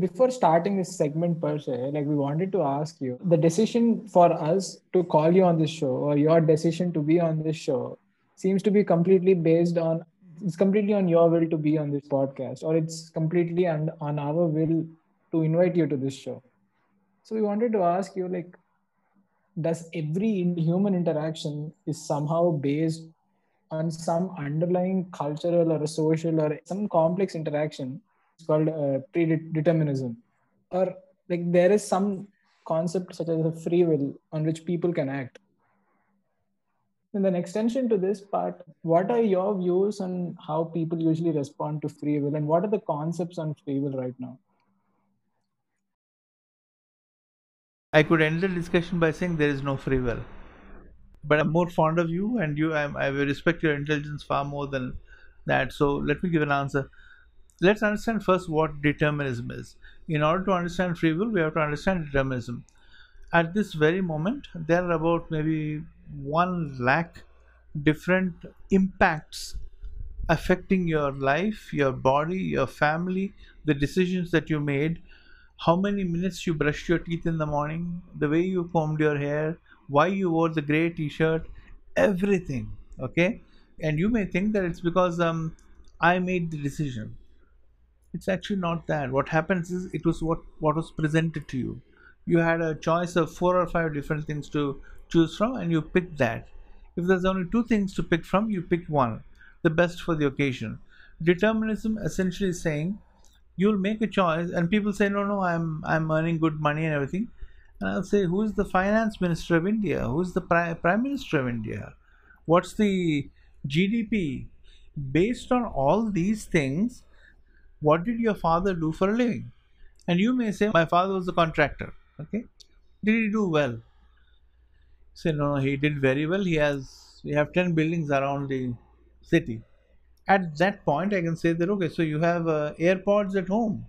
Before starting this segment per se, like we wanted to ask you the decision for us to call you on this show or your decision to be on this show seems to be completely based on it's completely on your will to be on this podcast or it's completely on, on our will to invite you to this show. So we wanted to ask you like does every human interaction is somehow based on some underlying cultural or social or some complex interaction it's called uh, predeterminism or like there is some concept such as a free will on which people can act in an extension to this part what are your views on how people usually respond to free will and what are the concepts on free will right now I could end the discussion by saying there is no free will. But I'm more fond of you, and you, I'm, I respect your intelligence far more than that. So let me give an answer. Let's understand first what determinism is. In order to understand free will, we have to understand determinism. At this very moment, there are about maybe one lakh different impacts affecting your life, your body, your family, the decisions that you made how many minutes you brushed your teeth in the morning, the way you combed your hair, why you wore the gray t-shirt, everything. Okay, and you may think that it's because um, I made the decision. It's actually not that. What happens is it was what what was presented to you. You had a choice of four or five different things to choose from, and you picked that. If there's only two things to pick from, you pick one, the best for the occasion. Determinism essentially is saying you'll make a choice and people say no no i'm i'm earning good money and everything and i'll say who's the finance minister of india who's the prime, prime minister of india what's the gdp based on all these things what did your father do for a living? And you may say my father was a contractor. Okay? Did he do well? Say no, no he did very well. He has we have 10 buildings around the city. At that point i can say that okay so you have uh, airpods at home.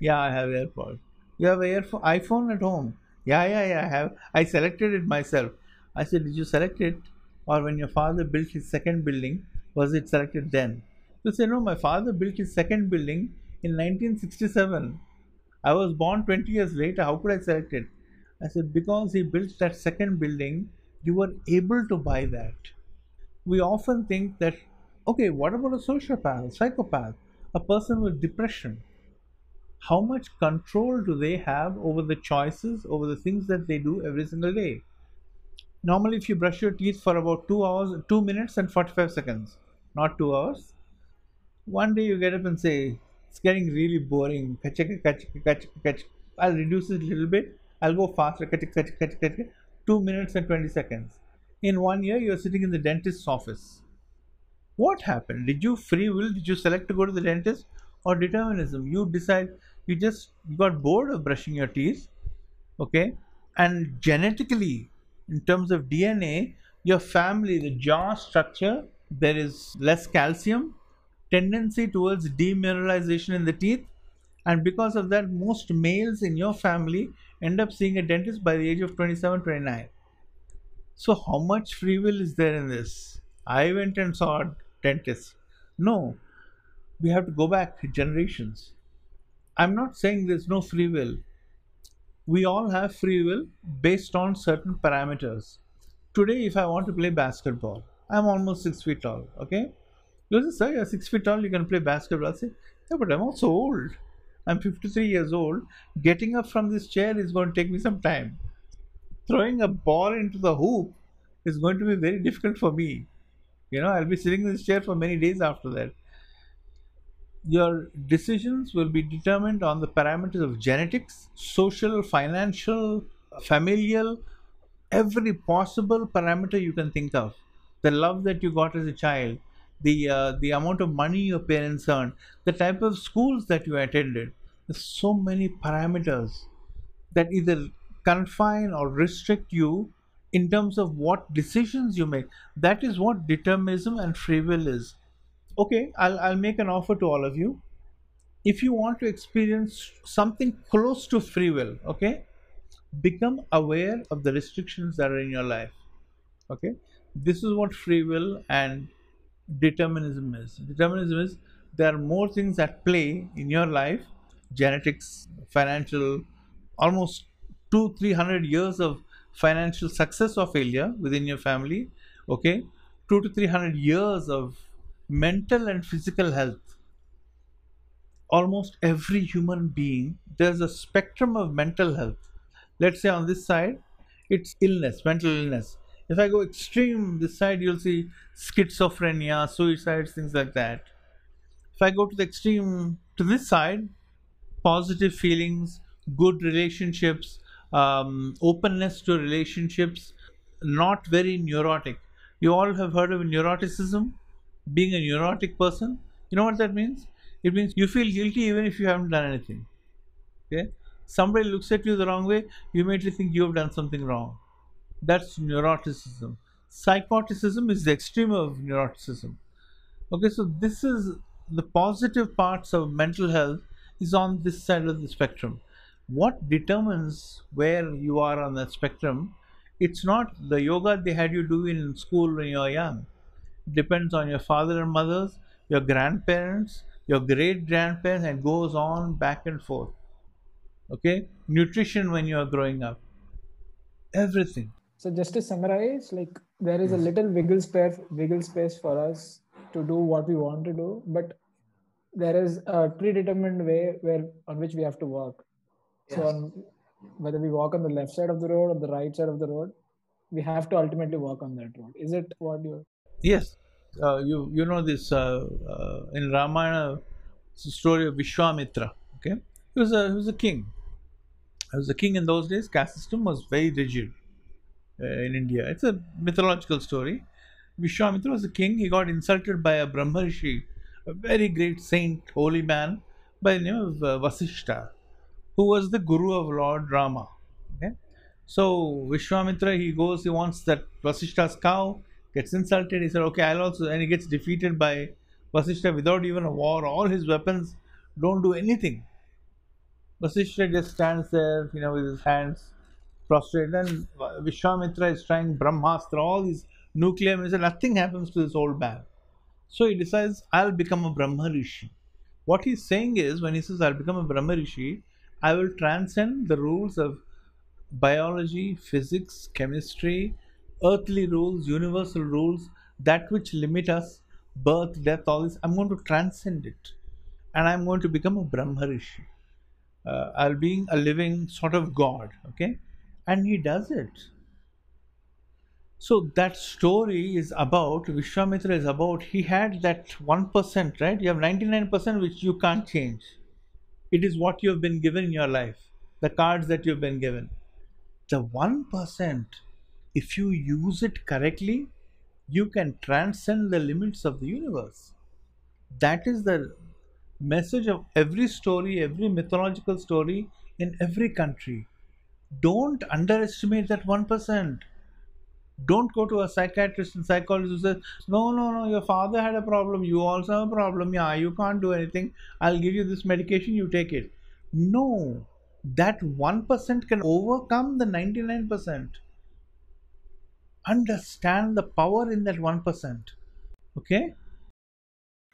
Yeah i have airpods. You have an iphone at home. Yeah yeah yeah i have i selected it myself. I said did you select it? Or when your father built his second building was it selected then you say no my father built his second building in 1967 i was born 20 years later how could i select it i said because he built that second building you were able to buy that we often think that Okay, what about a sociopath, psychopath, a person with depression? How much control do they have over the choices, over the things that they do every single day? Normally, if you brush your teeth for about two hours, two minutes and 45 seconds, not two hours, one day you get up and say, It's getting really boring. I'll reduce it a little bit. I'll go faster. Two minutes and 20 seconds. In one year, you're sitting in the dentist's office what happened? Did you free will? Did you select to go to the dentist or determinism? You decide, you just got bored of brushing your teeth, okay? And genetically, in terms of DNA, your family, the jaw structure, there is less calcium, tendency towards demineralization in the teeth, and because of that, most males in your family end up seeing a dentist by the age of 27, 29. So, how much free will is there in this? I went and saw a dentist. No, we have to go back generations. I'm not saying there's no free will. We all have free will based on certain parameters. Today, if I want to play basketball, I'm almost six feet tall. Okay, you say, sir, you're six feet tall, you can play basketball. I say, yeah, but I'm also old. I'm 53 years old. Getting up from this chair is going to take me some time. Throwing a ball into the hoop is going to be very difficult for me. You know, I'll be sitting in this chair for many days after that. Your decisions will be determined on the parameters of genetics, social, financial, familial, every possible parameter you can think of. The love that you got as a child, the uh, the amount of money your parents earned, the type of schools that you attended. There's so many parameters that either confine or restrict you in terms of what decisions you make. That is what determinism and free will is. Okay, I'll, I'll make an offer to all of you. If you want to experience something close to free will, okay, become aware of the restrictions that are in your life. Okay, this is what free will and determinism is. Determinism is there are more things at play in your life genetics, financial, almost two, three hundred years of financial success or failure within your family. Okay, two to three hundred years of mental and physical health. Almost every human being, there's a spectrum of mental health. Let's say on this side, it's illness, mental illness. If I go extreme this side, you'll see schizophrenia, suicides, things like that. If I go to the extreme to this side, positive feelings, good relationships, um, openness to relationships, not very neurotic. You all have heard of neuroticism, being a neurotic person. You know what that means? It means you feel guilty even if you haven't done anything. Okay? Somebody looks at you the wrong way, you immediately think you have done something wrong. That's neuroticism. Psychoticism is the extreme of neuroticism. Okay, so this is the positive parts of mental health is on this side of the spectrum. What determines where you are on that spectrum? It's not the yoga they had you do in school when you are young. It depends on your father and mothers, your grandparents, your great grandparents, and goes on back and forth. Okay, nutrition when you are growing up, everything. So just to summarize, like there is a little wiggle space, wiggle space for us to do what we want to do, but there is a predetermined way where on which we have to work. Yes. So on, whether we walk on the left side of the road or the right side of the road, we have to ultimately walk on that road. Is it what you? Yes, uh, you you know this uh, uh, in Ramayana, story of Vishwamitra. Okay, he was a he was a king. He was a king in those days. Caste system was very rigid in India. It's a mythological story. Vishwamitra was a king. He got insulted by a Brahmarishi, a very great saint, holy man by the name of uh, Vasishta, who was the guru of Lord Rama. Okay? So Vishwamitra, he goes, he wants that Vasishta's cow, gets insulted. He said, okay, I'll also, and he gets defeated by Vasishta without even a war. All his weapons don't do anything. Vasishta just stands there, you know, with his hands prostrated. And Vishwamitra is trying Brahmastra, all these nuclear missiles. Nothing happens to this old man. So he decides, I'll become a Brahma Rishi. What he's saying is, when he says, I'll become a Brahma Rishi, I will transcend the rules of biology, physics, chemistry, earthly rules, universal rules, that which limit us, birth, death, all this. I'm going to transcend it. And I'm going to become a Brahma Rishi uh, I'll be a living sort of God, okay? And he does it. So that story is about Vishwamitra is about he had that one percent, right? You have ninety nine percent which you can't change. It is what you have been given in your life, the cards that you've been given. The one percent, if you use it correctly, you can transcend the limits of the universe. That is the message of every story, every mythological story in every country. Don't underestimate that 1%. Don't go to a psychiatrist and psychologist who says, No, no, no, your father had a problem, you also have a problem. Yeah, you can't do anything. I'll give you this medication, you take it. No, that 1% can overcome the 99%. Understand the power in that 1%. Okay?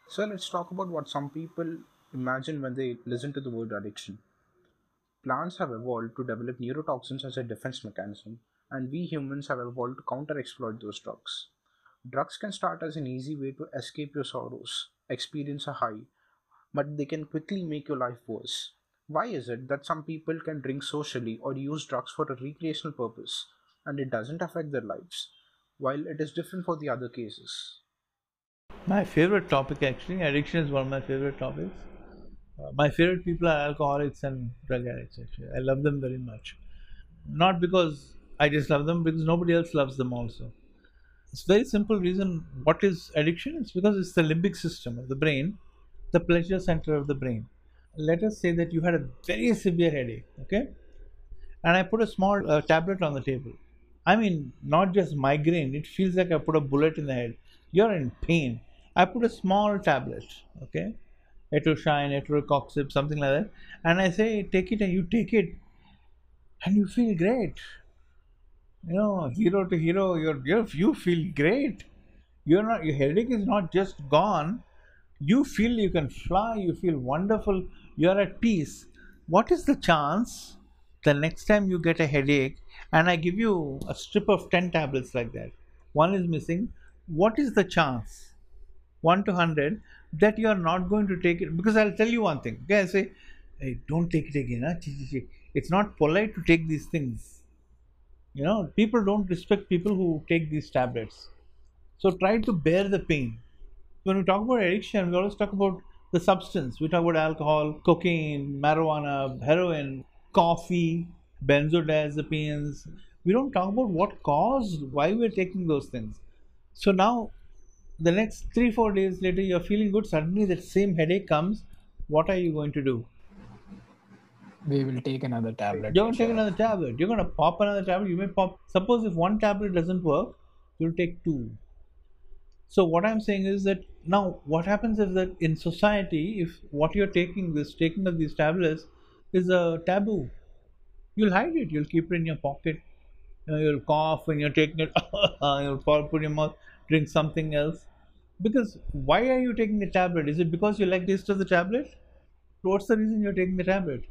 So let's talk about what some people imagine when they listen to the word addiction. Plants have evolved to develop neurotoxins as a defense mechanism, and we humans have evolved to counter exploit those drugs. Drugs can start as an easy way to escape your sorrows, experience a high, but they can quickly make your life worse. Why is it that some people can drink socially or use drugs for a recreational purpose and it doesn't affect their lives, while it is different for the other cases? My favorite topic, actually, addiction is one of my favorite topics. My favorite people are alcoholics and drug addicts, actually. I love them very much. Not because I just love them, because nobody else loves them also. It's very simple reason. What is addiction? It's because it's the limbic system of the brain, the pleasure center of the brain. Let us say that you had a very severe headache, okay? And I put a small uh, tablet on the table. I mean, not just migraine, it feels like I put a bullet in the head. You're in pain I put a small tablet, okay, Atoshine, Atocoxib, something like that, and I say, take it and you take it, and you feel great. You know, hero to hero, you're, you're you feel great. You're not your headache is not just gone. You feel you can fly. You feel wonderful. You're at peace. what is the chance the next time you get a headache and I give you a strip of 10 tablets like that, one is missing, what is the chance, 1 to 100, that you are not going to take it? Because I'll tell you one thing. Okay, I say, hey, don't take it again. Huh? It's not polite to take these things. You know, people don't respect people who take these tablets. So try to bear the pain. When we talk about addiction, we always talk about the substance. We talk about alcohol, cocaine, marijuana, heroin, coffee, benzodiazepines. We don't talk about what caused, why we're taking those things. So now, the next three, four days later, you're feeling good. Suddenly, that same headache comes. What are you going to do? We will take another tablet. You're going to take another tablet. You're going to pop another tablet. You may pop. Suppose if one tablet doesn't work, you'll take two. So what I'm saying is that now what happens is that in society, if what you're taking, this taking of these tablets, is a taboo, you'll hide it. You'll keep it in your pocket. You know, you'll cough when you're taking it. you'll put in your mouth, drink something else. Because why are you taking the tablet? Is it because you like the taste of the tablet? What's the reason you're taking the tablet?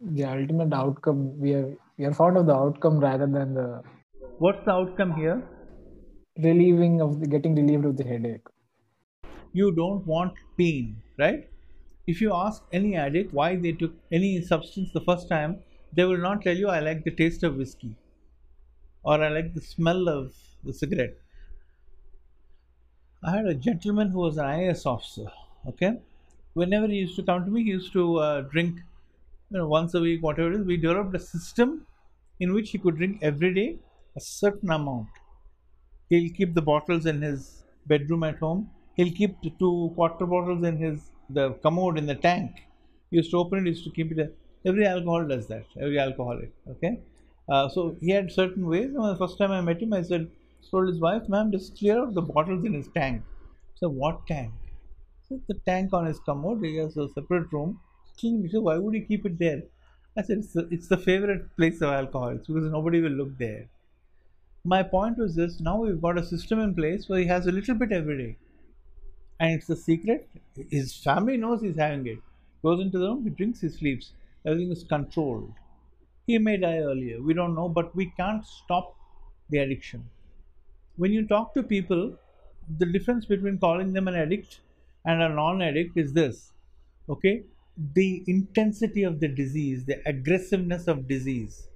The ultimate outcome we are we are fond of the outcome rather than the. What's the outcome here? Relieving of the getting relieved of the headache. You don't want pain, right? If you ask any addict why they took any substance the first time, they will not tell you, I like the taste of whiskey or I like the smell of the cigarette. I had a gentleman who was an IAS officer. Okay, whenever he used to come to me, he used to uh, drink, you know, once a week, whatever it is. We developed a system in which he could drink every day a certain amount. He'll keep the bottles in his bedroom at home. He'll keep the two quarter bottles in his the commode in the tank. He used to open it. Used to keep it. Every alcohol does that. Every alcoholic. Okay. Uh, so he had certain ways. the first time I met him, I said, told his wife, ma'am, just clear out the bottles in his tank. So what tank? So the tank on his commode. He has a separate room. He said, why would he keep it there? I said, it's the, it's the favorite place of alcoholics because nobody will look there. My point was this now we've got a system in place where he has a little bit every day. And it's a secret. His family knows he's having it. Goes into the room, he drinks, he sleeps. Everything is controlled. He may die earlier. We don't know, but we can't stop the addiction. When you talk to people, the difference between calling them an addict and a non addict is this okay? The intensity of the disease the aggressiveness of disease.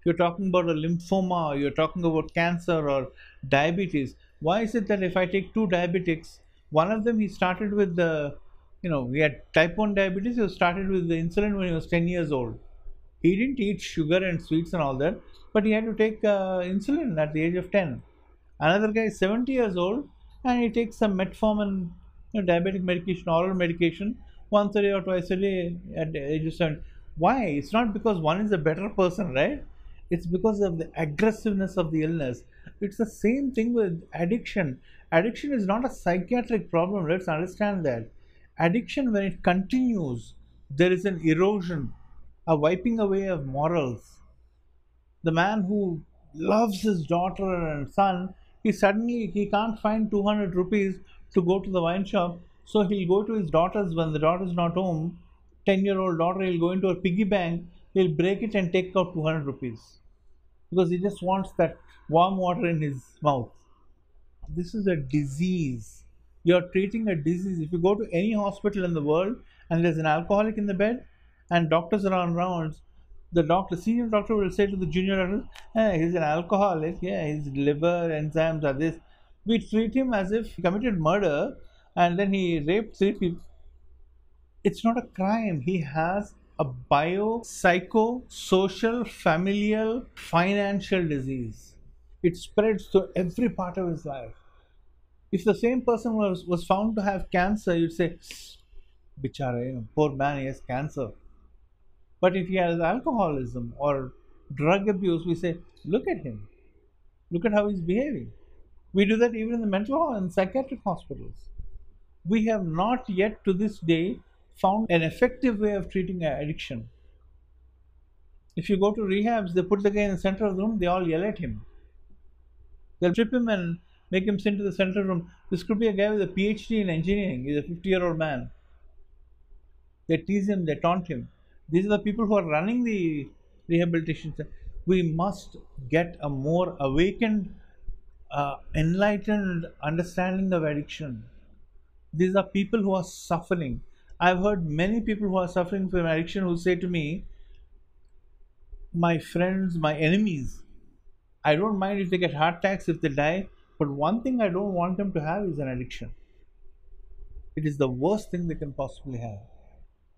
If you're talking about a lymphoma or you're talking about cancer or diabetes. Why is it that if i take two diabetics one of them he started with the you know he had type 1 diabetes he started with the insulin when he was 10 years old. He didn't eat sugar and sweets and all that but he had to take uh, insulin at the age of 10 another guy is 70 years old and he takes some metformin you know, diabetic medication, oral medication, once a day or twice a day at the age of 7. Why? It's not because one is a better person, right? It's because of the aggressiveness of the illness. It's the same thing with addiction. Addiction is not a psychiatric problem, let's understand that. Addiction, when it continues, there is an erosion, a wiping away of morals. The man who loves his daughter and son, he suddenly he can't find 200 rupees to go to the wine shop. So he'll go to his daughter's when the daughter's not home. 10 year old daughter, he'll go into a piggy bank, he'll break it and take out 200 rupees because he just wants that warm water in his mouth. This is a disease. You're treating a disease. If you go to any hospital in the world and there's an alcoholic in the bed and doctors are on rounds, the doctor, senior doctor will say to the junior doctor, hey, eh, he's an alcoholic, yeah, his liver enzymes are this we treat him as if he committed murder and then he raped three people. It's not a crime. He has a bio, psycho, social, familial, financial disease. It spreads to every part of his life. If the same person was, was found to have cancer, you'd say, Bichara, you poor man, he has cancer. But if he has alcoholism or drug abuse, we say, look at him. Look at how he's behaving. We do that even in the mental and psychiatric hospitals. We have not yet to this day found an effective way of treating addiction. If you go to rehabs, they put the guy in the center of the room, they all yell at him. They'll trip him and make him sit in the center room. This could be a guy with a PhD in engineering, he's a 50 year old man. They tease him, they taunt him. These are the people who are running the rehabilitation center. We must get a more awakened, uh, enlightened understanding of addiction. These are people who are suffering. I've heard many people who are suffering from addiction who say to me, My friends, my enemies, I don't mind if they get heart attacks, if they die, but one thing I don't want them to have is an addiction. It is the worst thing they can possibly have.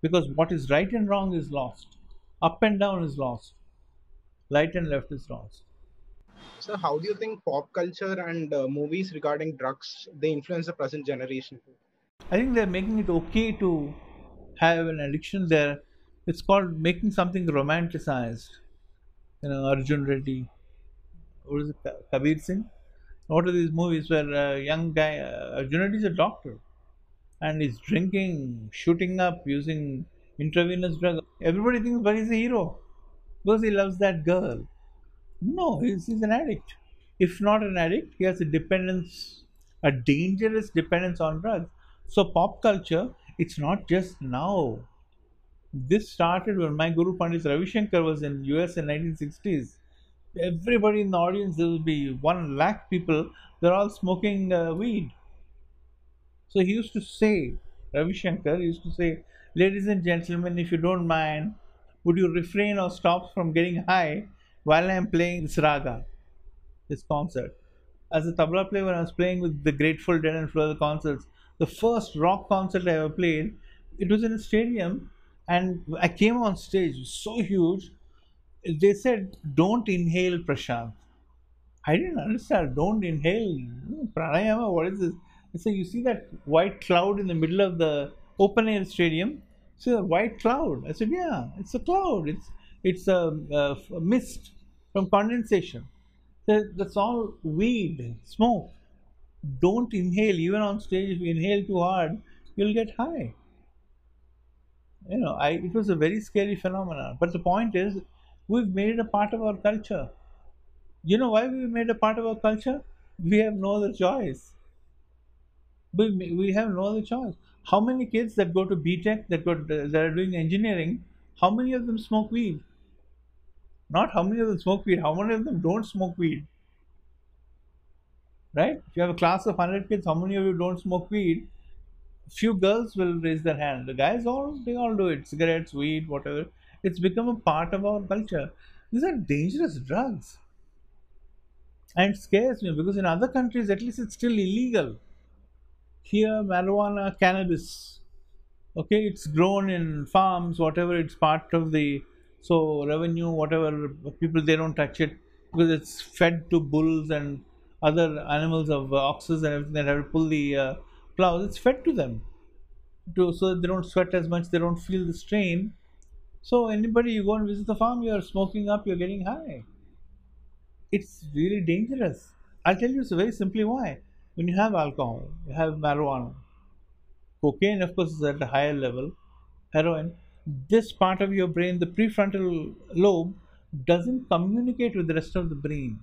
Because what is right and wrong is lost, up and down is lost, right and left is lost. So, how do you think pop culture and uh, movies regarding drugs they influence the present generation? I think they're making it okay to have an addiction there. It's called making something romanticized. You know, Arjun Reddy, what is it, Kabir Singh? What are these movies where a young guy, uh, Arjun Reddy is a doctor, and he's drinking, shooting up, using intravenous drug. Everybody thinks, but he's a hero because he loves that girl. No, he's, he's an addict. If not an addict, he has a dependence, a dangerous dependence on drugs. So, pop culture, it's not just now. This started when my Guru Pandit Ravi Shankar was in US in 1960s. Everybody in the audience, there will be one lakh people, they're all smoking uh, weed. So he used to say, Ravi Shankar used to say, Ladies and gentlemen, if you don't mind, would you refrain or stop from getting high while I'm playing this raga, this concert? As a tabla player, when I was playing with the Grateful Dead and few concerts, the first rock concert I ever played, it was in a stadium, and I came on stage, so huge. They said, Don't inhale Prashant. I didn't understand. Don't inhale pranayama. What is this? Said, you see that white cloud in the middle of the open air stadium? See the white cloud? I said, yeah, it's a cloud. It's it's a, a f- a mist from condensation. So that's all weed, smoke. Don't inhale. Even on stage, if you inhale too hard, you'll get high. You know, I it was a very scary phenomenon. But the point is, we've made it a part of our culture. You know why we made it a part of our culture? We have no other choice. We, we have no other choice. How many kids that go to BTech that go that are doing engineering? How many of them smoke weed? Not how many of them smoke weed. How many of them don't smoke weed? Right? If you have a class of hundred kids, how many of you don't smoke weed? Few girls will raise their hand. The guys all they all do it. Cigarettes, weed, whatever. It's become a part of our culture. These are dangerous drugs and it scares me because in other countries at least it's still illegal here marijuana cannabis okay it's grown in farms whatever it's part of the so revenue whatever people they don't touch it because it's fed to bulls and other animals of uh, oxes and everything that have to pull the uh, plows it's fed to them to so they don't sweat as much they don't feel the strain so anybody you go and visit the farm you're smoking up you're getting high it's really dangerous. I'll tell you so very simply why. When you have alcohol, you have marijuana, cocaine, of course, is at a higher level, heroin, this part of your brain, the prefrontal lobe, doesn't communicate with the rest of the brain.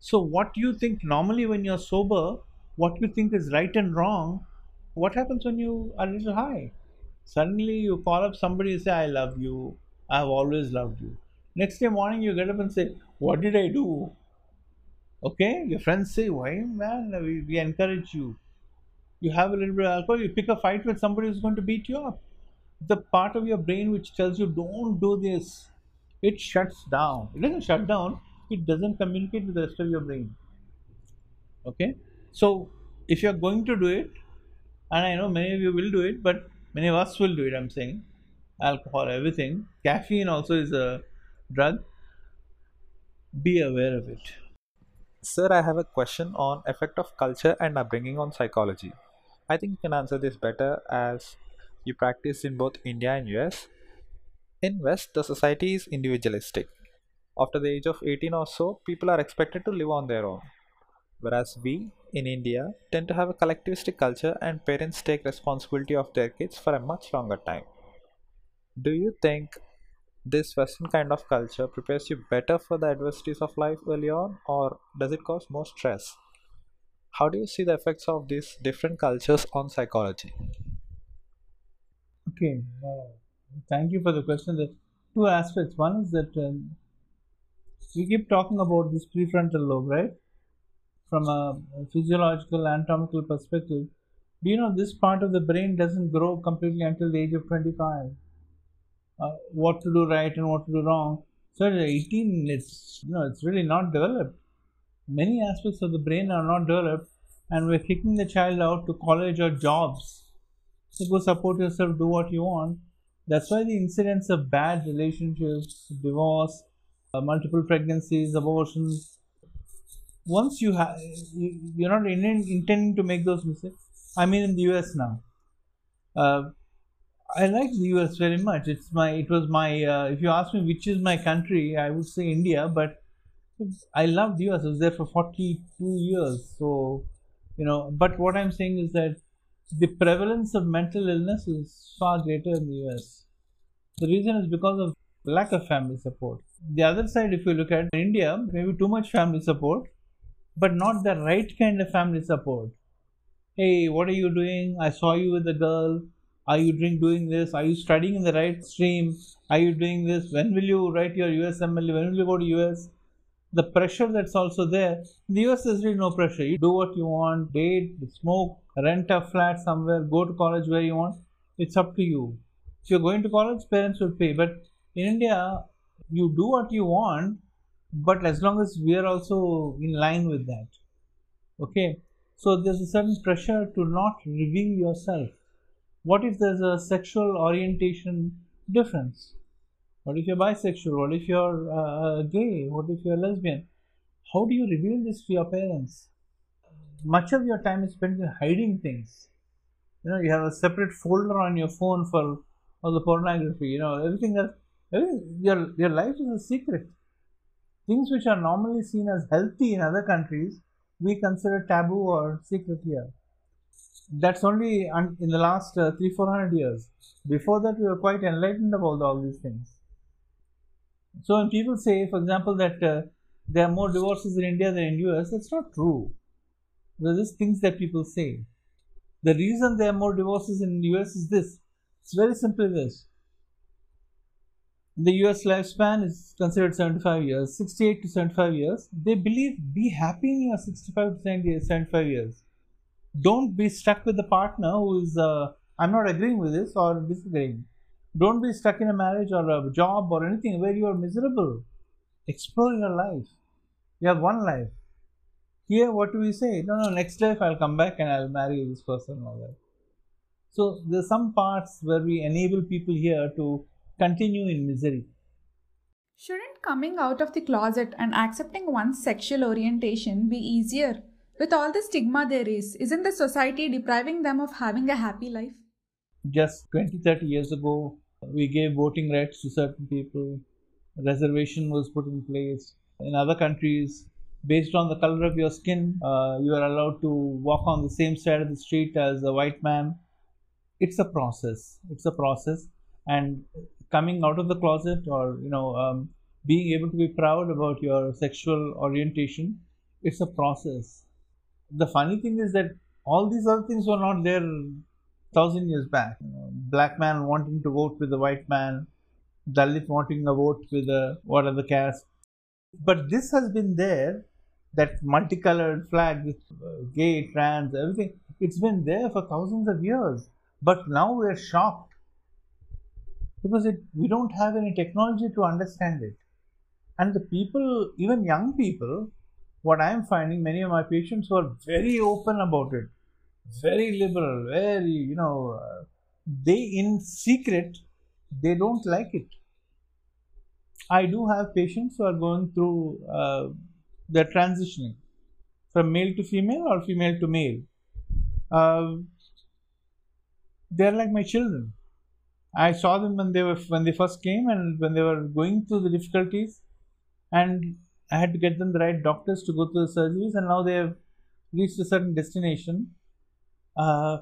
So, what you think normally when you're sober, what you think is right and wrong, what happens when you are a little high? Suddenly you call up somebody and say, I love you, I've always loved you. Next day morning you get up and say, What did I do? Okay, your friends say, Why, man? We, we encourage you. You have a little bit of alcohol, you pick a fight with somebody who's going to beat you up. The part of your brain which tells you, Don't do this, it shuts down. It doesn't shut down, it doesn't communicate with the rest of your brain. Okay, so if you're going to do it, and I know many of you will do it, but many of us will do it, I'm saying alcohol, everything, caffeine also is a drug. Be aware of it. Sir, I have a question on effect of culture and upbringing on psychology. I think you can answer this better as you practice in both India and US. In West, the society is individualistic. After the age of 18 or so, people are expected to live on their own. Whereas we, in India, tend to have a collectivistic culture and parents take responsibility of their kids for a much longer time. Do you think this Western kind of culture prepares you better for the adversities of life early on, or does it cause more stress? How do you see the effects of these different cultures on psychology? Okay, uh, thank you for the question. The two aspects. One is that um, we keep talking about this prefrontal lobe, right? From a physiological, anatomical perspective, do you know this part of the brain doesn't grow completely until the age of 25? Uh, what to do right and what to do wrong. So at 18, it's you know it's really not developed. Many aspects of the brain are not developed, and we're kicking the child out to college or jobs. So go support yourself, do what you want. That's why the incidence of bad relationships, divorce, uh, multiple pregnancies, abortions. Once you have, you, you're not in, intending to make those mistakes. I mean, in the US now. Uh, I like the US very much. It's my, it was my. Uh, if you ask me which is my country, I would say India. But I love the US. I was there for 42 years. So, you know. But what I'm saying is that the prevalence of mental illness is far greater in the US. The reason is because of lack of family support. The other side, if you look at India, maybe too much family support, but not the right kind of family support. Hey, what are you doing? I saw you with a girl. Are you doing this? Are you studying in the right stream? Are you doing this? When will you write your USMLE? When will you go to US? The pressure that's also there. In the US, there's really no pressure. You do what you want, date, smoke, rent a flat somewhere, go to college where you want. It's up to you. If you're going to college, parents will pay. But in India, you do what you want, but as long as we are also in line with that. Okay, so there's a certain pressure to not reveal yourself. What if there's a sexual orientation difference? What if you're bisexual? What if you're uh, gay? What if you're lesbian? How do you reveal this to your parents? Much of your time is spent in hiding things. You know, you have a separate folder on your phone for all the pornography. You know, everything else your, your life is a secret. Things which are normally seen as healthy in other countries, we consider taboo or secret here. That's only in the last uh, three, four hundred years. Before that, we were quite enlightened about all these things. So when people say, for example, that uh, there are more divorces in India than in US, that's not true. Those are just things that people say. The reason there are more divorces in US is this. It's very simply this the US lifespan is considered 75 years, 68 to 75 years. They believe be happy in your 65 to 75 years. Don't be stuck with a partner who is, uh, I'm not agreeing with this or disagreeing. Don't be stuck in a marriage or a job or anything where you are miserable. Explore your life. You have one life. Here, what do we say? No, no, next life I'll come back and I'll marry this person or that. So, there's some parts where we enable people here to continue in misery. Shouldn't coming out of the closet and accepting one's sexual orientation be easier? With all the stigma there is, isn't the society depriving them of having a happy life? Just 20 30 years ago, we gave voting rights to certain people, reservation was put in place. In other countries, based on the color of your skin, uh, you are allowed to walk on the same side of the street as a white man. It's a process. It's a process. And coming out of the closet or you know um, being able to be proud about your sexual orientation it's a process the funny thing is that all these other things were not there thousand years back. You know, black man wanting to vote with the white man dalit wanting a vote with the what other caste. But this has been there that multicolored flag uh, gay trans everything. It's been there for thousands of years. But now we're shocked. Because it, we don't have any technology to understand it. And the people, even young people, what I am finding, many of my patients who are very open about it, very liberal, very, you know, uh, they in secret, they don't like it. I do have patients who are going through, uh, they're transitioning from male to female or female to male. Uh, they're like my children I saw them when they were when they first came and when they were going through the difficulties, and I had to get them the right doctors to go through the surgeries, and now they have reached a certain destination. Uh,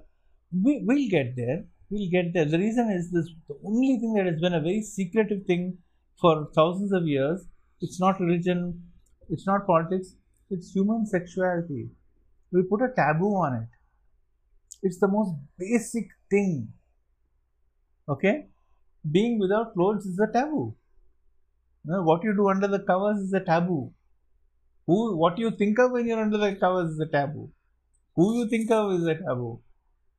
we will get there. We'll get there. The reason is this: the only thing that has been a very secretive thing for thousands of years. It's not religion. It's not politics. It's human sexuality. We put a taboo on it. It's the most basic thing Okay? Being without clothes is a taboo. Know, what you do under the covers is a taboo. Who, what you think of when you're under the covers is a taboo. Who you think of is a taboo.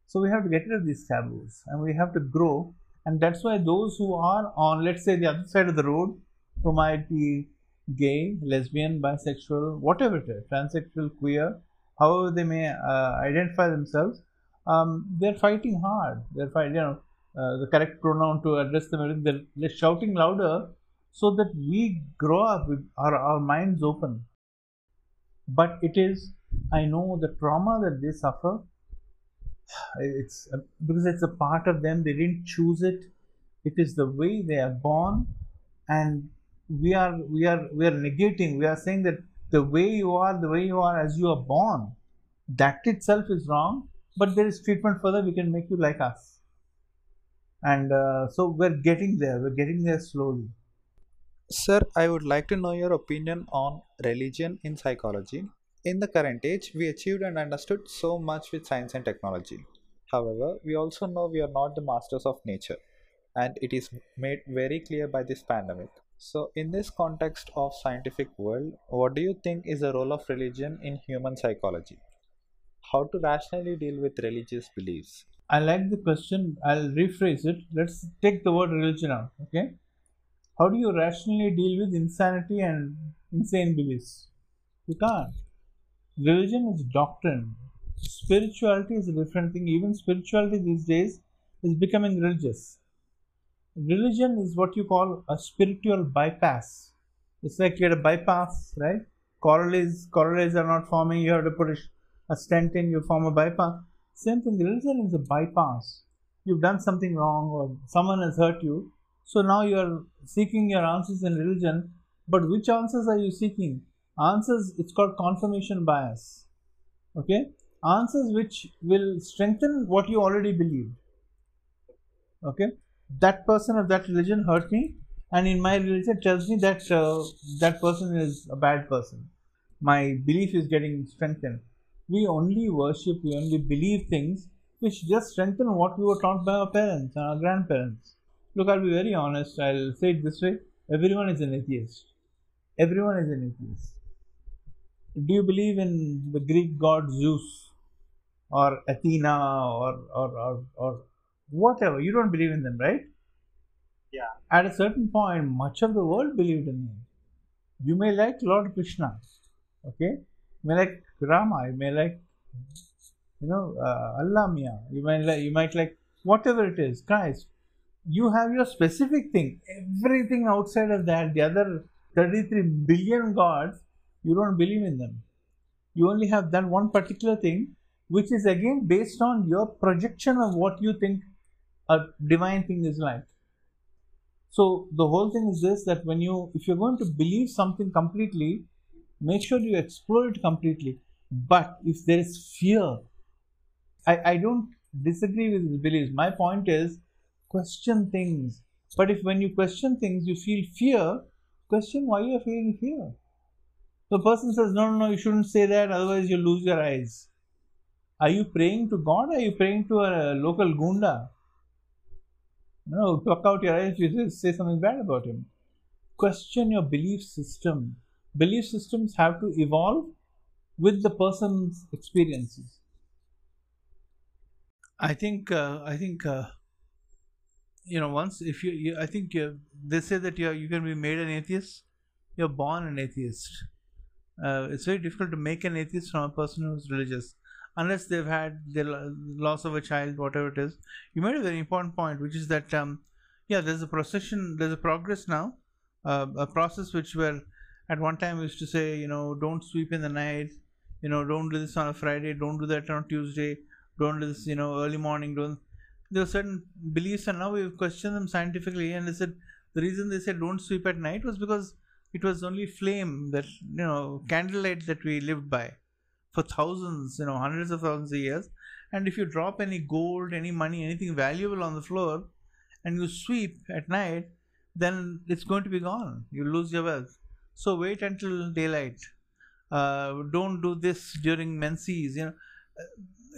So we have to get rid of these taboos and we have to grow. And that's why those who are on, let's say, the other side of the road, who might be gay, lesbian, bisexual, whatever it is, transsexual, queer, however they may uh, identify themselves, um, they're fighting hard. They're fighting, you know, uh, the correct pronoun to address them. They're, they're shouting louder so that we grow up with our, our minds open. But it is, I know the trauma that they suffer, it's because it's a part of them, they didn't choose it. It is the way they are born, and we are we are we are negating we are saying that the way you are the way you are as you are born that itself is wrong. But there is treatment for that we can make you like us. And uh, so we're getting there we're getting there slowly Sir, I would like to know your opinion on religion in psychology. In the current age, we achieved and understood so much with science and technology. However, we also know we are not the masters of nature, and it is made very clear by this pandemic. So, in this context of scientific world, what do you think is the role of religion in human psychology? How to rationally deal with religious beliefs? i like the question i'll rephrase it let's take the word religion out okay how do you rationally deal with insanity and insane beliefs you can't religion is doctrine spirituality is a different thing even spirituality these days is becoming religious religion is what you call a spiritual bypass. It's like you had a bypass, right? Corollaries, corollaries are not forming, you have to put a, a stent in, you form a bypass. Same thing, religion is a bypass. You've done something wrong or someone has hurt you. So now you are seeking your answers in religion, but which answers are you seeking? Answers, it's called confirmation bias. Okay? Answers which will strengthen what you already believed. Okay? that person of that religion hurt me and in my religion tells me that uh, that person is a bad person my belief is getting strengthened we only worship we only believe things which just strengthen what we were taught by our parents and our grandparents look i'll be very honest i'll say it this way everyone is an atheist everyone is an atheist do you believe in the greek god zeus or athena or or, or, or whatever. You don't believe in them, right? Yeah. At a certain point, much of the world believed in them. You may like Lord Krishna, okay? You may like Rama. You may like, you know, uh, Allah Mia. You might like, you might like whatever it is, guys. You have your specific thing. Everything outside of that, the other 33 billion gods, you don't believe in them. You only have that one particular thing, which is again based on your projection of what you think a divine thing is like. So the whole thing is this that when you if you're going to believe something completely, make sure you explore it completely. But if there is fear, I, I don't disagree with his beliefs. My point is question things. But if when you question things you feel fear, question why you are feeling fear. The person says, No, no, no, you shouldn't say that, otherwise you'll lose your eyes. Are you praying to God are you praying to a local gunda? No, pluck out your eyes, you say something bad about him. Question your belief system. Belief systems have to evolve with the person's experiences. I think, uh, I think, uh, you know, once if you, you I think they say that you you can be made an atheist. You're born an atheist. Uh, it's very difficult to make an atheist from a person who's religious unless they've had the loss of a child, whatever it is. You made a very important point, which is that um, yeah, there's a procession, there's a progress now, uh, a process which were at one time used to say, you know, don't sweep in the night, you know, don't do this on a Friday, don't do that on Tuesday, don't do this, you know, early morning, don't. There are certain beliefs, and now we've questioned them scientifically, and they said the reason they said don't sweep at night was because it was only flame that you know candlelight that we lived by for thousands, you know, hundreds of thousands of years. And if you drop any gold, any money, anything valuable on the floor, and you sweep at night, then it's going to be gone. You lose your wealth. So wait until daylight. Uh, don't do this during menses. You know,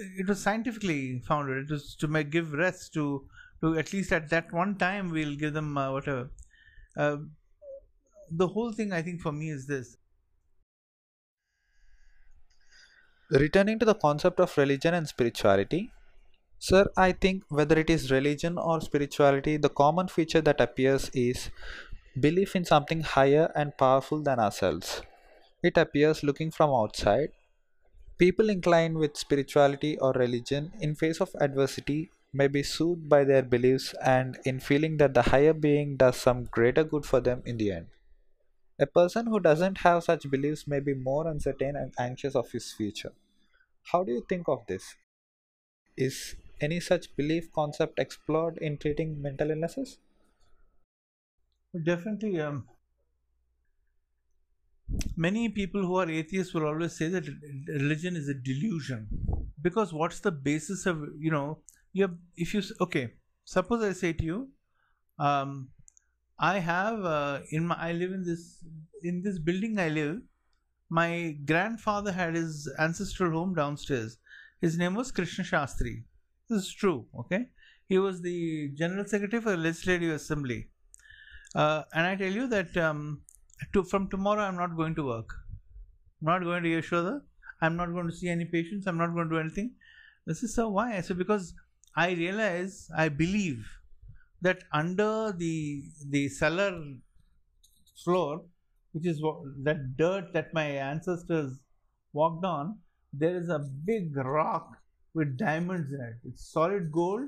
it was scientifically founded. It was to make give rest to to at least at that one time we'll give them uh, whatever. Uh, the whole thing, I think, for me is this Returning to the concept of religion and spirituality, sir, I think whether it is religion or spirituality, the common feature that appears is belief in something higher and powerful than ourselves. It appears looking from outside. People inclined with spirituality or religion in face of adversity may be soothed by their beliefs and in feeling that the higher being does some greater good for them in the end. A person who doesn't have such beliefs may be more uncertain and anxious of his future. How do you think of this? Is any such belief concept explored in treating mental illnesses? definitely. Um, many people who are atheists will always say that religion is a delusion because what's the basis of you know you have, if you okay suppose i say to you um, i have uh, in my i live in this in this building i live my grandfather had his ancestral home downstairs. His name was krishna shastri. This is true okay? He was the general secretary for the legislative assembly. Uh, and i tell you that um, to, from tomorrow i'm not going to work. I'm not going to yashoda i'm not going to see any patients. I'm not going to do anything. This is so why? I said because i realize i believe that under the the cellar floor which is that dirt that my ancestors walked on there is a big rock with diamonds in it. It's solid gold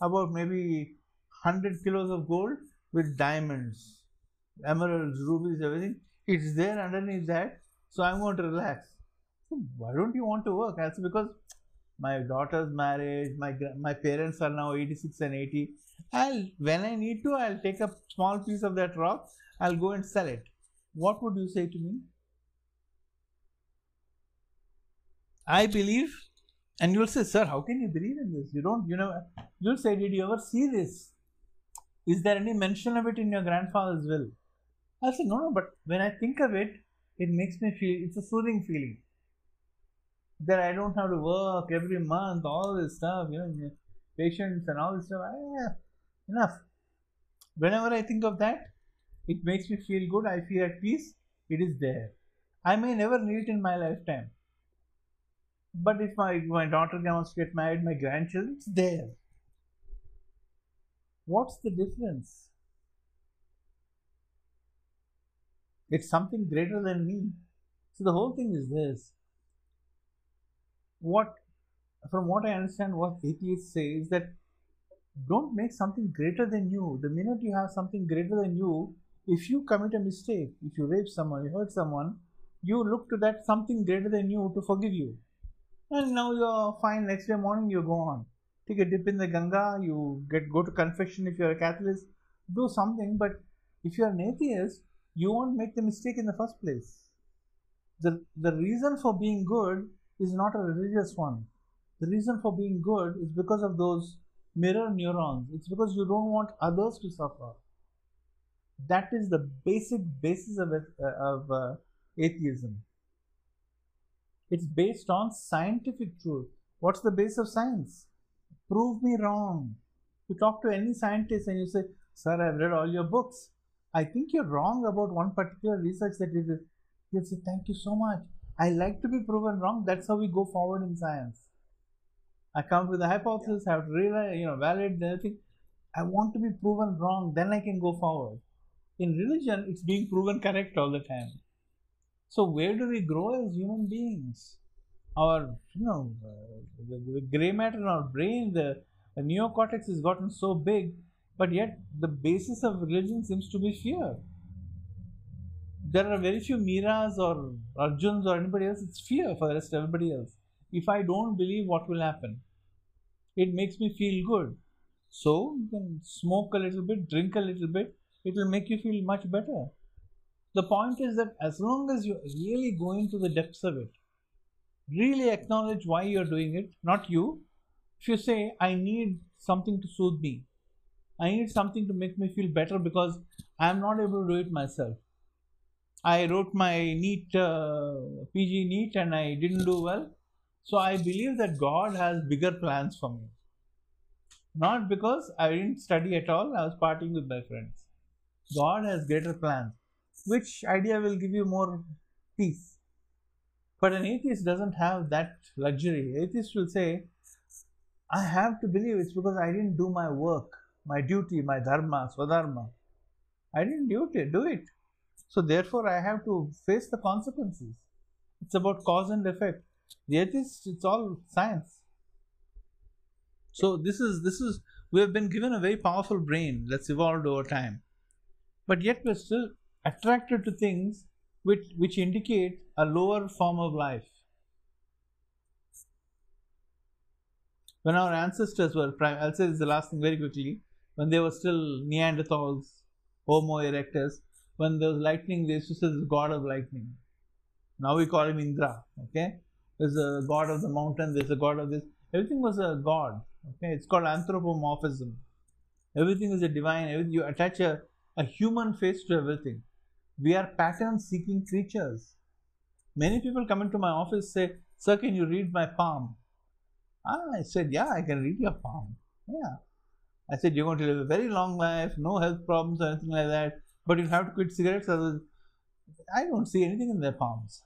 about maybe 100 kilos of gold with diamonds emeralds rubies everything. It's there underneath that so I'm going to relax. So why don't you want to work? That's because my daughter's marriage my my parents are now 86 and 80 i'll when i need to i'll take a small piece of that rock i'll go and sell it. What would you say to me? I believe and you'll say sir how can you believe in this? You don't you know you'll say did you ever see this? Is there any mention of it in your grandfather's will i said no no but when i think of it it makes me feel it's a soothing feeling that I don't have to work every month, all this stuff, you know, patients and all this stuff. Ah, enough. Whenever I think of that, it makes me feel good. I feel at peace. It is there. I may never need it in my lifetime. But if my, my daughter wants to get married, my grandchildren, it's there. What's the difference? It's something greater than me. So the whole thing is this what from what I understand, what atheists say is that don't make something greater than you. The minute you have something greater than you, if you commit a mistake, if you rape someone, you hurt someone, you look to that something greater than you to forgive you. And now you're fine. Next day morning, you go on. Take a dip in the Ganga, you get go to confession if you're a Catholic, do something. But if you're an atheist, you won't make the mistake in the first place. The, the reason for being good is not a religious one. The reason for being good is because of those mirror neurons. It's because you don't want others to suffer. That is the basic basis of, uh, of uh, atheism. It's based on scientific truth. What's the base of science? Prove me wrong. You talk to any scientist and you say, Sir, I've read all your books. I think you're wrong about one particular research that you did. He'll say, Thank you so much. I like to be proven wrong. That's how we go forward in science. I come with a hypothesis, I have to realize, you know, validate everything. I want to be proven wrong, then I can go forward. In religion, it's being proven correct all the time. So where do we grow as human beings? Our, you know, the, the gray matter in our brain, the, the neocortex has gotten so big, but yet the basis of religion seems to be fear there are very few Miras or Arjuns or anybody else. It's fear for the rest of everybody else. If I don't believe what will happen, it makes me feel good. So you can smoke a little bit, drink a little bit, it will make you feel much better. The point is that as long as you're really go into the depths of it, really acknowledge why you're doing it, not you. If you say, I need something to soothe me, I need something to make me feel better because I'm not able to do it myself. I wrote my NEET, uh, PG NEET, and I didn't do well. So I believe that God has bigger plans for me. Not because I didn't study at all, I was partying with my friends. God has greater plans. which idea will give you more peace. But an atheist doesn't have that luxury. Atheist will say, I have to believe it's because I didn't do my work, my duty, my dharma, swadharma. I didn't do it, do it. So therefore I have to face the consequences. It's about cause and effect. The atheist, it's all science. So this is this is we have been given a very powerful brain that's evolved over time. But yet we're still attracted to things which which indicate a lower form of life. When our ancestors were, prime, I'll say this the last thing very quickly, when they were still Neanderthals, Homo erectus, when there was lightning, they used to say the god of lightning. Now we call him Indra. Okay, there's a god of the mountain. There's a god of this. Everything was a god. Okay, it's called anthropomorphism. Everything is a divine. Everything, you attach a, a human face to everything. We are pattern-seeking creatures. Many people come into my office say, "Sir, can you read my palm?" Ah, I said, "Yeah, I can read your palm." Yeah. I said, "You're going to live a very long life, no health problems or anything like that, but you have to quit cigarettes." I don't see anything in their palms.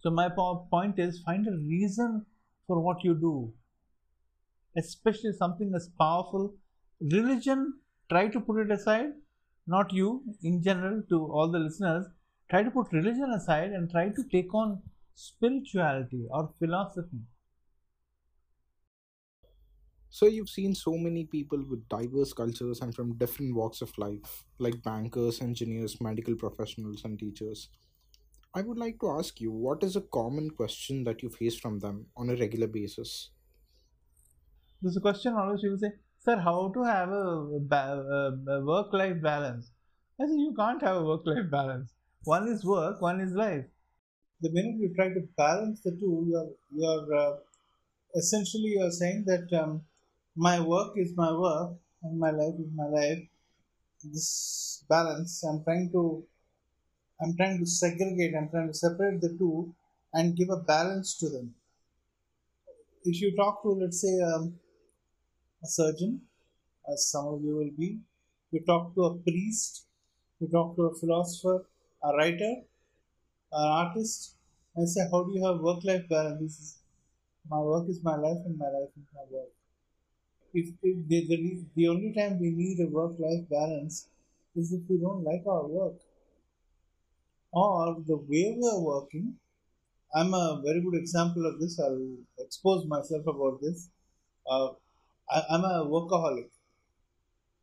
So my point is, find a reason for what you do, especially something as powerful. Religion, try to put it aside. Not you, in general, to all the listeners. Try to put religion aside and try to take on spirituality or philosophy. So you've seen so many people with diverse cultures and from different walks of life, like bankers, engineers, medical professionals, and teachers. I would like to ask you what is a common question that you face from them on a regular basis? There's a question always people say, Sir, how to have a, ba- a work life balance? I say, You can't have a work life balance. One is work, one is life. The minute you try to balance the two, you're, you're uh, essentially you're saying that um, my work is my work and my life is my life. This balance, I'm trying to I'm trying to segregate, I'm trying to separate the two and give a balance to them. If you talk to, let's say, um, a surgeon, as some of you will be, you talk to a priest, you talk to a philosopher, a writer, an artist, and say, How do you have work life balance? My work is my life, and my life is my work. If, if the, the, the only time we need a work life balance is if we don't like our work or the way we are working. I'm a very good example of this. I'll expose myself about this. Uh, I, am a workaholic.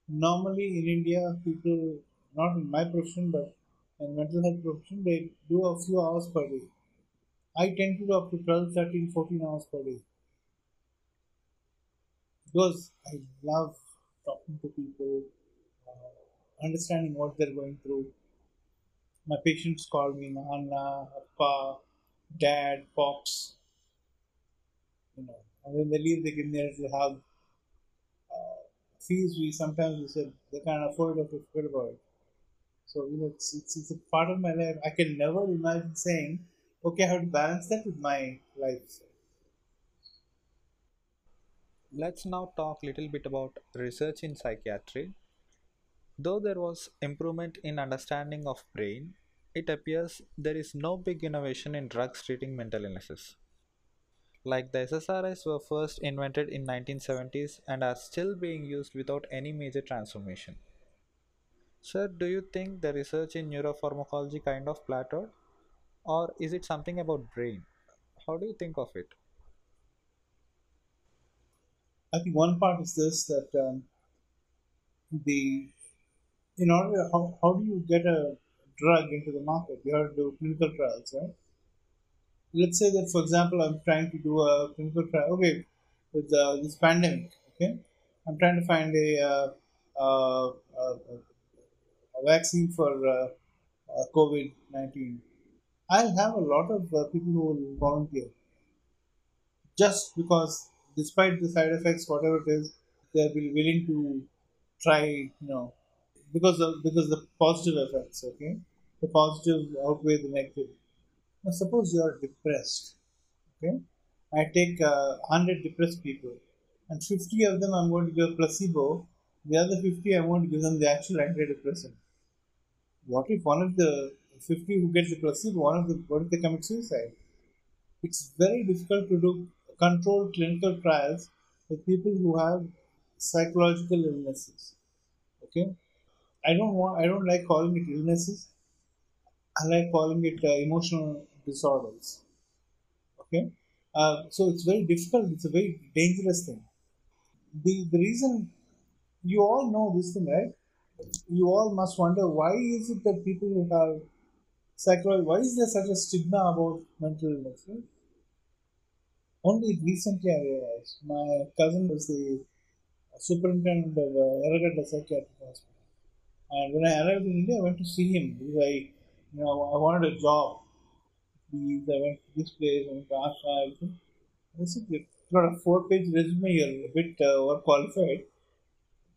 Normally in India, people, not in my profession, but in mental health profession, they do a few hours per day. I tend to do up to 12, 13, 14 hours per day. Because I love talking to people, uh, understanding what they're going through, my patients call me Nana, Appa, Dad, Pops. You know, and when they leave, they give me a little hug. Uh, fees we sometimes we said they can't afford it or forget about it. So you know, it's, it's it's a part of my life. I can never imagine saying, okay, I have to balance that with my life. Let's now talk a little bit about research in psychiatry Though there was improvement in understanding of brain, it appears there is no big innovation in drugs treating mental illnesses. Like the SSRIs were first invented in 1970s and are still being used without any major transformation. Sir, do you think the research in neuropharmacology kind of plateaued? Or is it something about brain? How do you think of it? I think one part is this that um, the in order how, how do you get a drug into the market? You have to do clinical trials right? Let's say that for example i'm trying to do a clinical trial okay with uh, this pandemic okay? I'm trying to find a, uh, uh, uh a vaccine for uh, uh, covid-19 i'll have a lot of people who will volunteer just because despite the side effects whatever it is they'll be willing to try you know because of because the positive effects okay? The positive outweigh the negative. Now suppose you are depressed okay? I take uh, 100 depressed people and 50 of them i'm going to give placebo. The other 50 i'm going to give them the actual antidepressant. What if one of the 50 who gets the placebo, one of the, what if they commit suicide? It's very difficult to do controlled clinical trials with people who have psychological illnesses. Okay, I don't want, I don't like calling it illnesses. I like calling it uh, emotional disorders. Okay, uh, so it's very difficult. It's a very dangerous thing. The the reason you all know this thing, right? You all must wonder why is it that people who have psychology, why is there such a stigma about mental illness? Right? Only recently I realized my cousin was the superintendent of uh, Erragadda Psychiatric Hospital. And when I arrived in India, I went to see him because I, you know, I wanted a job. Please, I went to this place, I went to Asha, everything. I said, you've got a four-page resume, you're a bit uh, overqualified.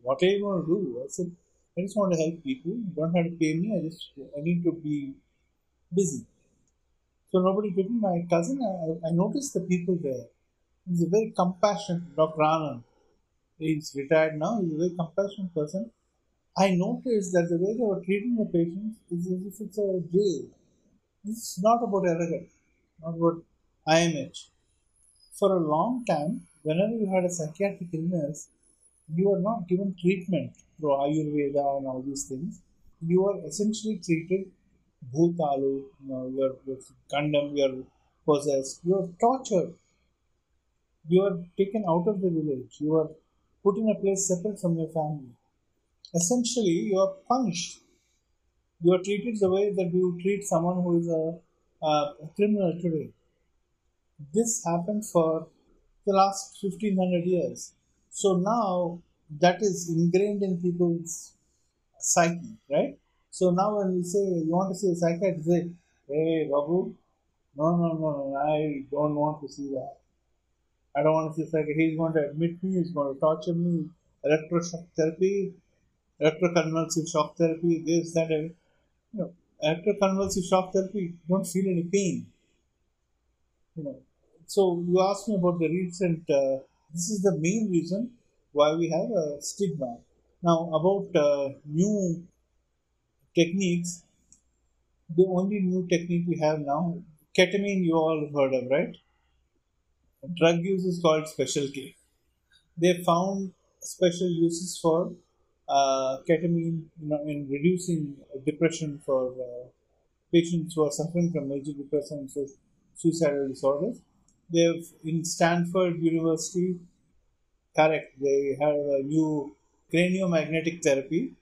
What are you going to do? I said, I just want to help people. You don't have to pay me. I just, I need to be busy. So nobody me. My cousin, I, I noticed the people there. He's a very compassionate, Dr. Anand. He's retired now. He's a very compassionate person. I noticed that the way they were treating the patients is as if it's a jail. Is not about arrogance, not about IMH. For a long time, whenever you had a psychiatric illness, you were not given treatment through Ayurveda and all these things. You were essentially treated bhutalu, you know, you're, you're condemned, you're possessed, you're tortured. You are taken out of the village, you are put in a place separate from your family. Essentially, you are punished. You are treated the way that you treat someone who is a, a criminal today. This happened for the last 1500 years. So now that is ingrained in people's psyche, right? So now when we say you want to see a psychiatrist, say, hey Babu, no, no, no, no, I don't want to see that. I don't want to see a psychiatrist. He's going to admit me, he's going to torture me, electroshock therapy, electroconvulsive shock therapy, this, that, you know, electroconvulsive shock therapy, you don't feel any pain. You know, so you asked me about the recent, uh, this is the main reason why we have a stigma. Now, about uh, new techniques, the only new technique we have now, ketamine you all heard of, right? Drug use is called special K. They found special uses for uh, ketamine you know, in reducing depression for uh, patients who are suffering from major depression and suicidal disorders. They have in Stanford University, correct, they have a new craniomagnetic therapy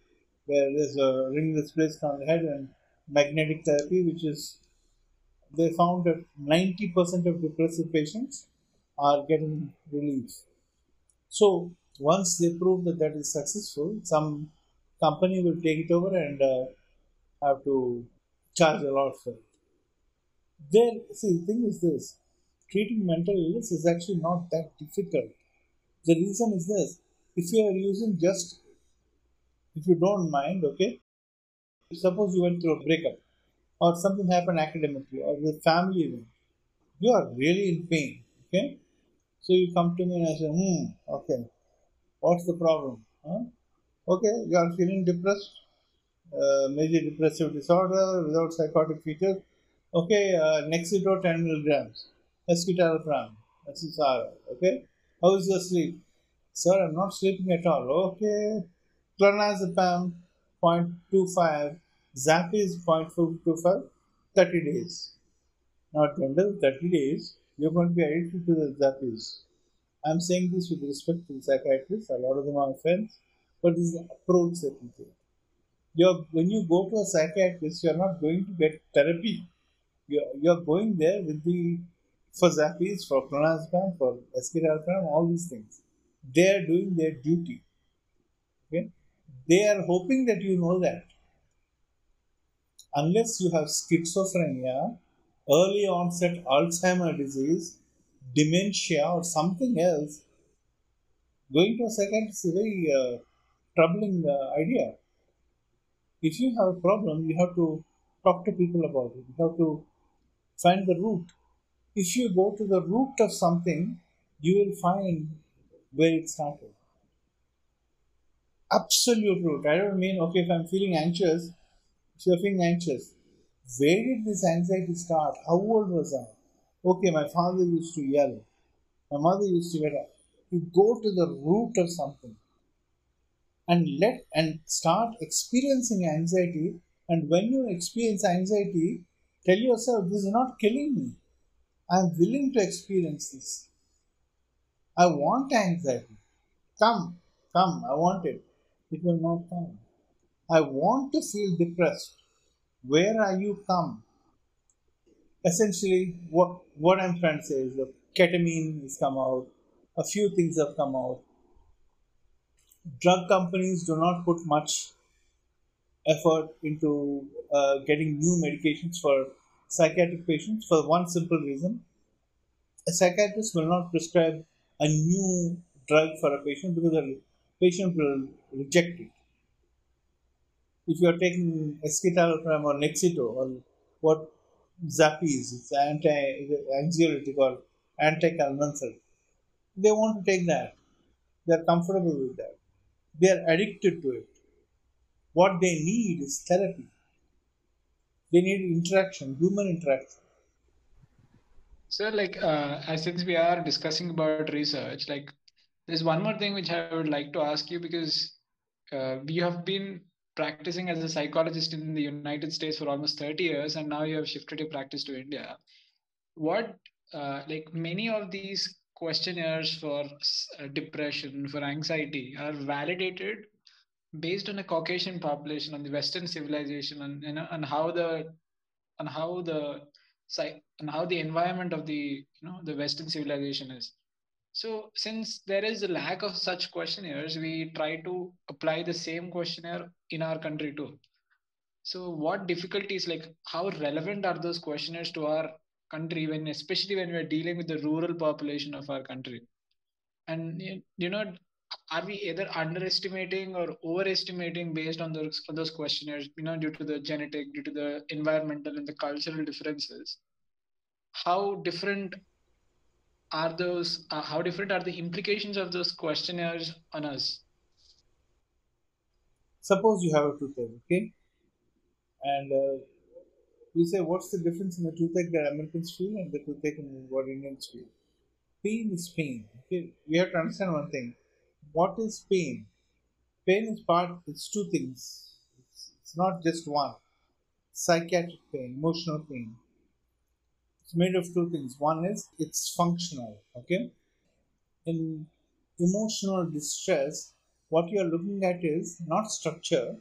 where there's a ring that's placed on the head and magnetic therapy, which is they found that 90% of depressive patients are getting relief. So once they prove that that is successful, some company will take it over and uh, have to charge a lot for it. There, see, the thing is this: treating mental illness is actually not that difficult. The reason is this: if you are using just if you don't mind, okay, suppose you went through a breakup or something happened academically or with family you are really in pain, okay? So you come to me and I say, hmm, okay, what's the problem? Huh? Okay, you are feeling depressed, uh, major depressive disorder without psychotic features. Okay, uh, Nexito 10 milligrams, escitalopram, SSRI, okay? How is your sleep? Sir, I'm not sleeping at all. Okay, clonazepam 0.25, Zappy 0.25, 30 days. Now, at the end of 30 days, you're going to be addicted to the Zappies. I'm saying this with respect to the psychiatrists, a lot of them are friends, but this is the approach that we take. You're, when you go to a psychiatrist, you're not going to get therapy. You're, you're going there with the for Zappies, for clonazepam, for escitalopram, all these things. They are doing their duty. Okay? They are hoping that you know that. Unless you have schizophrenia, early onset Alzheimer disease, dementia, or something else, going to a psychiatrist is a very uh, troubling uh, idea. If you have a problem, you have to talk to people about it. You have to find the root. If you go to the root of something, you will find where it started absolute root. I don't mean, okay, if I'm feeling anxious, If you're feeling anxious, where did this anxiety start? How old was I? Okay, my father used to yell. My mother used to up. You go to the root of something and let and start experiencing anxiety. And when you experience anxiety, tell yourself, this is not killing me. I'm willing to experience this. I want anxiety. Come, come, I want it. It will not come. I want to feel depressed. Where are you come? Essentially, what, what I'm trying to say is that ketamine has come out, a few things have come out. Drug companies do not put much effort into uh, getting new medications for psychiatric patients for one simple reason. A psychiatrist will not prescribe a new drug for a patient because patient will reject it. If you are taking escitalopram or Nexito or what Zappy it's anti-anxiolytic or anti-calmancer, they want to take that. They are comfortable with that. They are addicted to it. What they need is therapy. They need interaction, human interaction. So, like, uh, since we are discussing about research, like, there's one more thing which I would like to ask you because uh, you have been practicing as a psychologist in the United States for almost 30 years, and now you have shifted your practice to India. What, uh, like, many of these questionnaires for uh, depression, for anxiety are validated based on a Caucasian population, on the Western civilization, and you know, and how the, and how the and how the environment of the you know the western civilization is so since there is a lack of such questionnaires we try to apply the same questionnaire in our country too. So what difficulties like how relevant are those questionnaires to our country when especially when we're dealing with the rural population of our country? And you know are we either underestimating or overestimating based on those those questionnaires you know due to the genetic due to the environmental and the cultural differences? How different are those uh, how different are the implications of those questionnaires on us suppose you have a toothache okay and uh, you say what's the difference in the toothache that americans feel and the toothache in what indians feel pain is pain okay we have to understand one thing what is pain? Pain is part, it's two things. It's, it's not just one. Psychiatric pain, emotional pain. It's made of two things. One is it's functional, okay? In emotional distress, what you are looking at is not structure,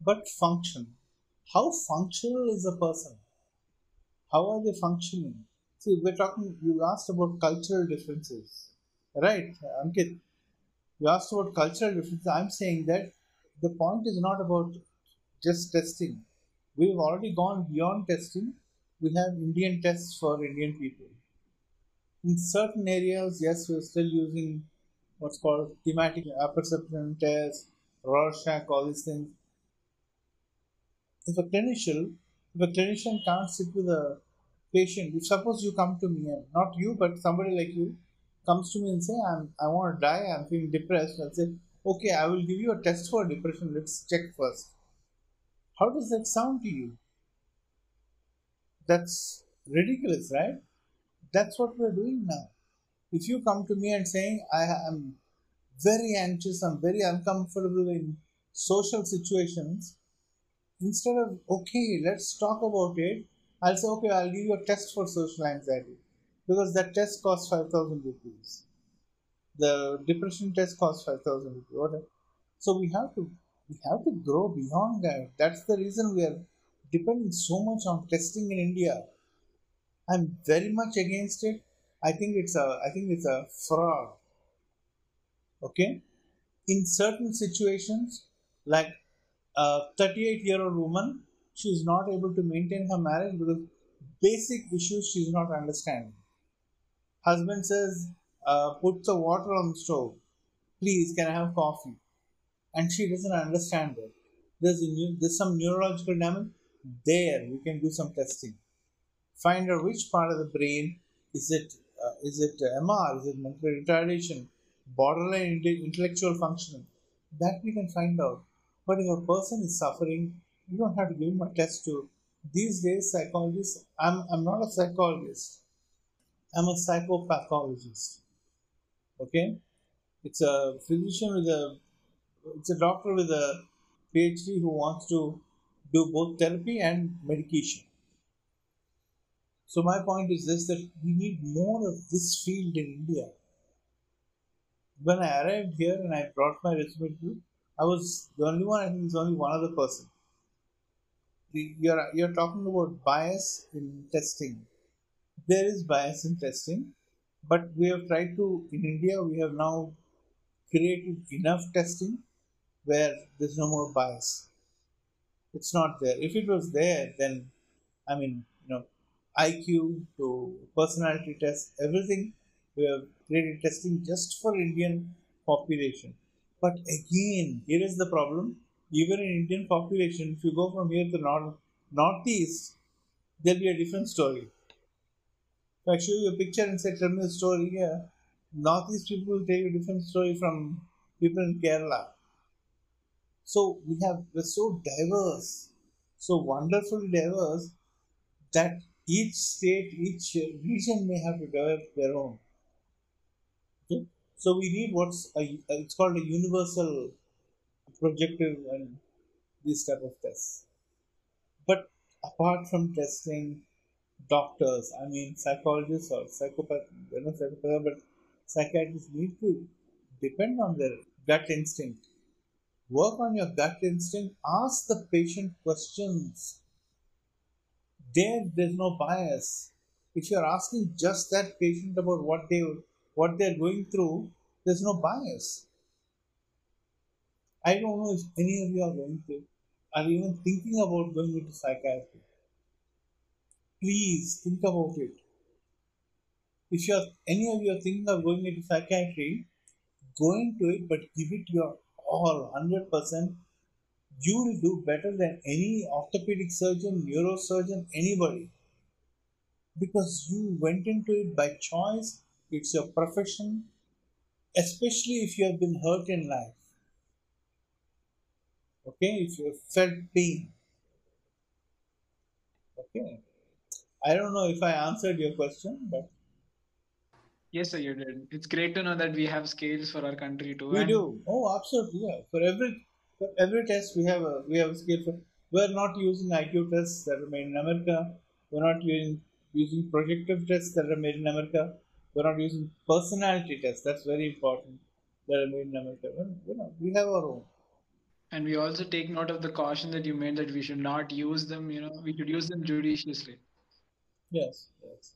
but function. How functional is a person? How are they functioning? See, we're talking, you asked about cultural differences, right, Ankit? you asked about cultural differences. I'm saying that the point is not about just testing. We've already gone beyond testing. We have Indian tests for Indian people. In certain areas, yes, we're still using what's called thematic apperception test, Rorschach, all these things. If a clinician, if a clinician can't sit with a patient, if suppose you come to me, and not you, but somebody like you, comes to me and say, I'm, I want to die, I'm feeling depressed, I'll say, okay, I will give you a test for depression, let's check first. How does that sound to you? That's ridiculous, right? That's what we're doing now. If you come to me and saying, I am very anxious, I'm very uncomfortable in social situations, instead of, okay, let's talk about it, I'll say, okay, I'll give you a test for social anxiety because that test costs 5000 rupees the depression test costs 5000 rupees whatever so we have to we have to grow beyond that that's the reason we are depending so much on testing in india i'm very much against it i think it's a i think it's a fraud okay in certain situations like a 38 year old woman she is not able to maintain her marriage because basic issues she is not understanding Husband says, uh, put the water on the stove. Please, can I have coffee? And she doesn't understand it. There's, a, there's some neurological damage. There, we can do some testing. Find out which part of the brain is it uh, is it MR, is it mental retardation, borderline intellectual functioning. That we can find out. But if a person is suffering you don't have to give him a test to. These days, psychologists, I'm, I'm not a psychologist, I'm a psychopathologist. Okay? It's a physician with a, it's a doctor with a PhD who wants to do both therapy and medication. So my point is this that we need more of this field in India. When I arrived here and I brought my resume to I was the only one, I think there's only one other person. You're, you're talking about bias in testing. There is bias in testing, but we have tried to, in India, we have now created enough testing where there's no more bias. It's not there. If it was there, then, I mean, you know, IQ to personality test, everything we have created testing just for Indian population. But again, here is the problem. Even in Indian population, if you go from here to north northeast, there'll be a different story. If I show you a picture and say, tell me a story here, northeast people will tell you a different story from people in Kerala. So we have we're so diverse, so wonderfully diverse that each state, each region may have to develop their own. Okay? So we need what's a, it's called a universal projective and these type of tests. But apart from testing doctors, I mean psychologists or psychopath, you know, psychopath, but psychiatrists need to depend on their gut instinct. Work on your gut instinct. Ask the patient questions there there's no bias. If you're asking just that patient about what they what they're going through, there's no bias. I don't know if any of you are going to are even thinking about going into psychiatry. Please think about it. If you're any of you are thinking of going into psychiatry, go into it but give it your all, hundred percent you will do better than any orthopedic surgeon, neurosurgeon, anybody. Because you went into it by choice, it's your profession, especially if you have been hurt in life. Okay, if you have felt pain. Okay. I don't know if I answered your question, but Yes, sir, you did. It's great to know that we have scales for our country too. we do. Oh, absolutely. Yeah. For every for every test, we have a we have a scale for. We're not using IQ tests that are made in America. We're not using using projective tests that are made in America. We're not using personality tests. That's very important. That are made in America. Well, you know, we have our own. And we also take note of the caution that you made that we should not use them, you know, we should use them judiciously. Yes, yes.